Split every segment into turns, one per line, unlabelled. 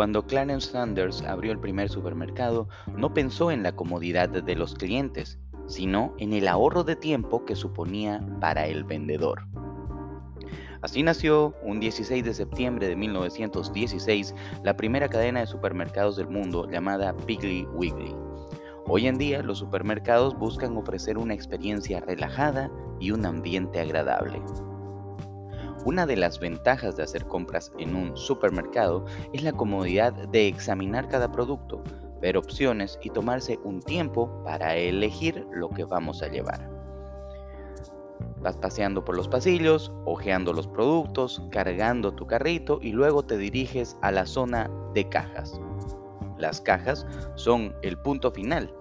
Cuando Clarence Sanders abrió el primer supermercado, no pensó en la comodidad de los clientes, sino en el ahorro de tiempo que suponía para el vendedor. Así nació, un 16 de septiembre de 1916, la primera cadena de supermercados del mundo llamada Piggly Wiggly. Hoy en día los supermercados buscan ofrecer una experiencia relajada y un ambiente agradable. Una de las ventajas de hacer compras en un supermercado es la comodidad de examinar cada producto, ver opciones y tomarse un tiempo para elegir lo que vamos a llevar. Vas paseando por los pasillos, hojeando los productos, cargando tu carrito y luego te diriges a la zona de cajas. Las cajas son el punto final,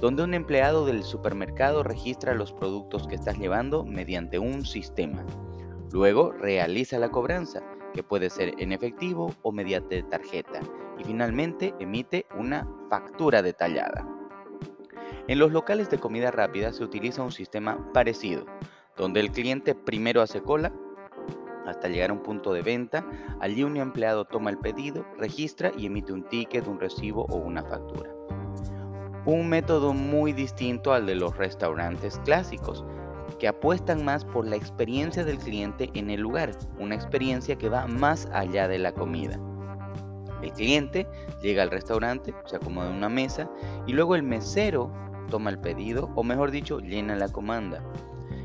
donde un empleado del supermercado registra los productos que estás llevando mediante un sistema. Luego realiza la cobranza, que puede ser en efectivo o mediante tarjeta, y finalmente emite una factura detallada. En los locales de comida rápida se utiliza un sistema parecido, donde el cliente primero hace cola hasta llegar a un punto de venta, allí un empleado toma el pedido, registra y emite un ticket, un recibo o una factura. Un método muy distinto al de los restaurantes clásicos, que apuestan más por la experiencia del cliente en el lugar, una experiencia que va más allá de la comida. El cliente llega al restaurante, se acomoda en una mesa y luego el mesero toma el pedido o mejor dicho llena la comanda.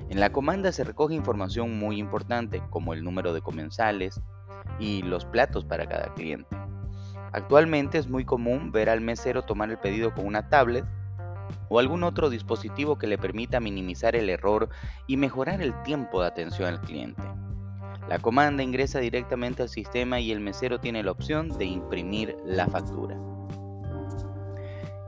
En la comanda se recoge información muy importante como el número de comensales y los platos para cada cliente. Actualmente es muy común ver al mesero tomar el pedido con una tablet o algún otro dispositivo que le permita minimizar el error y mejorar el tiempo de atención al cliente. La comanda ingresa directamente al sistema y el mesero tiene la opción de imprimir la factura.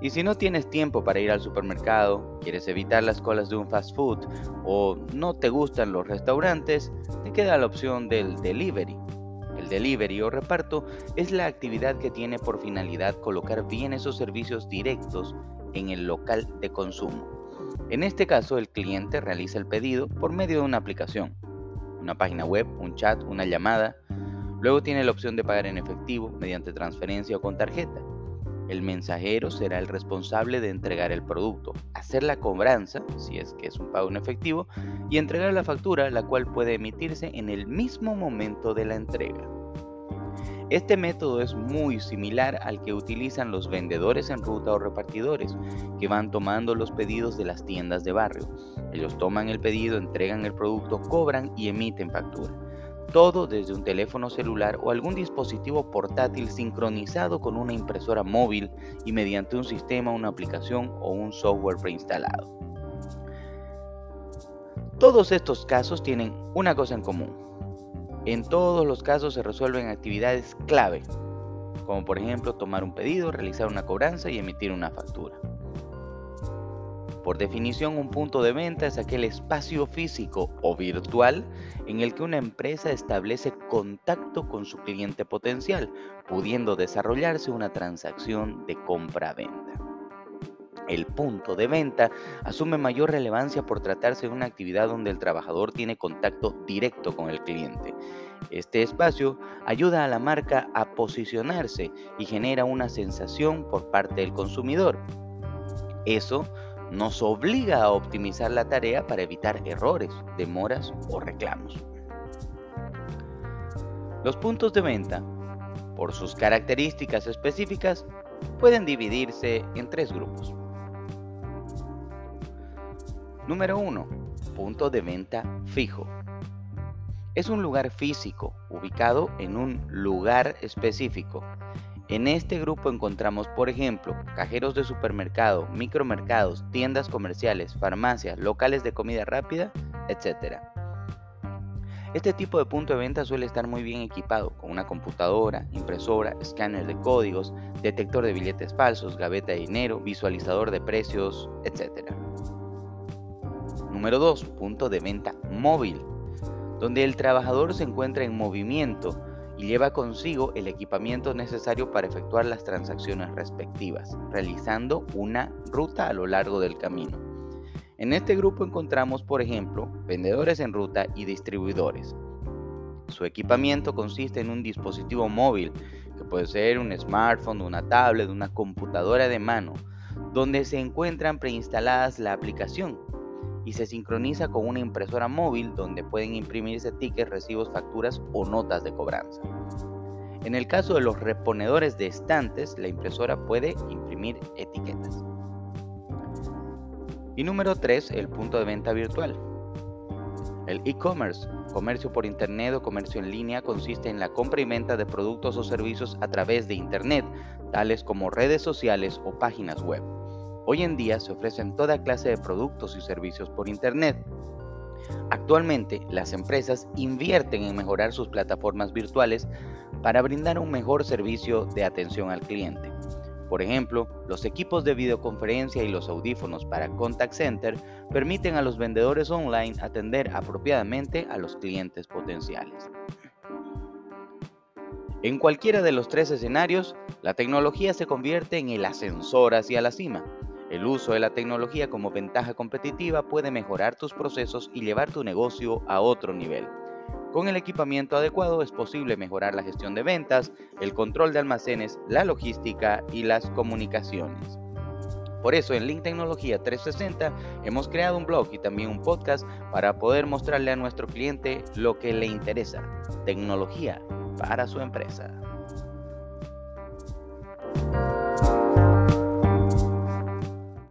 Y si no tienes tiempo para ir al supermercado, quieres evitar las colas de un fast food o no te gustan los restaurantes, te queda la opción del delivery. El delivery o reparto es la actividad que tiene por finalidad colocar bienes o servicios directos en el local de consumo. En este caso, el cliente realiza el pedido por medio de una aplicación, una página web, un chat, una llamada. Luego tiene la opción de pagar en efectivo, mediante transferencia o con tarjeta. El mensajero será el responsable de entregar el producto, hacer la cobranza, si es que es un pago en efectivo, y entregar la factura, la cual puede emitirse en el mismo momento de la entrega. Este método es muy similar al que utilizan los vendedores en ruta o repartidores, que van tomando los pedidos de las tiendas de barrio. Ellos toman el pedido, entregan el producto, cobran y emiten factura. Todo desde un teléfono celular o algún dispositivo portátil sincronizado con una impresora móvil y mediante un sistema, una aplicación o un software preinstalado. Todos estos casos tienen una cosa en común en todos los casos se resuelven actividades clave, como por ejemplo tomar un pedido, realizar una cobranza y emitir una factura. Por definición, un punto de venta es aquel espacio físico o virtual en el que una empresa establece contacto con su cliente potencial, pudiendo desarrollarse una transacción de compra-venta. El punto de venta asume mayor relevancia por tratarse de una actividad donde el trabajador tiene contacto directo con el cliente. Este espacio ayuda a la marca a posicionarse y genera una sensación por parte del consumidor. Eso nos obliga a optimizar la tarea para evitar errores, demoras o reclamos. Los puntos de venta, por sus características específicas, pueden dividirse en tres grupos. Número 1. Punto de venta fijo. Es un lugar físico, ubicado en un lugar específico. En este grupo encontramos, por ejemplo, cajeros de supermercado, micromercados, tiendas comerciales, farmacias, locales de comida rápida, etc. Este tipo de punto de venta suele estar muy bien equipado, con una computadora, impresora, escáner de códigos, detector de billetes falsos, gaveta de dinero, visualizador de precios, etc. Número 2. Punto de venta móvil, donde el trabajador se encuentra en movimiento y lleva consigo el equipamiento necesario para efectuar las transacciones respectivas, realizando una ruta a lo largo del camino. En este grupo encontramos, por ejemplo, vendedores en ruta y distribuidores. Su equipamiento consiste en un dispositivo móvil que puede ser un smartphone, una tablet, una computadora de mano, donde se encuentran preinstaladas la aplicación y se sincroniza con una impresora móvil donde pueden imprimirse tickets, recibos, facturas o notas de cobranza. En el caso de los reponedores de estantes, la impresora puede imprimir etiquetas. Y número 3, el punto de venta virtual. El e-commerce, comercio por Internet o comercio en línea, consiste en la compra y venta de productos o servicios a través de Internet, tales como redes sociales o páginas web. Hoy en día se ofrecen toda clase de productos y servicios por Internet. Actualmente, las empresas invierten en mejorar sus plataformas virtuales para brindar un mejor servicio de atención al cliente. Por ejemplo, los equipos de videoconferencia y los audífonos para contact center permiten a los vendedores online atender apropiadamente a los clientes potenciales. En cualquiera de los tres escenarios, la tecnología se convierte en el ascensor hacia la cima. El uso de la tecnología como ventaja competitiva puede mejorar tus procesos y llevar tu negocio a otro nivel. Con el equipamiento adecuado es posible mejorar la gestión de ventas, el control de almacenes, la logística y las comunicaciones. Por eso en Link Tecnología 360 hemos creado un blog y también un podcast para poder mostrarle a nuestro cliente lo que le interesa, tecnología para su empresa.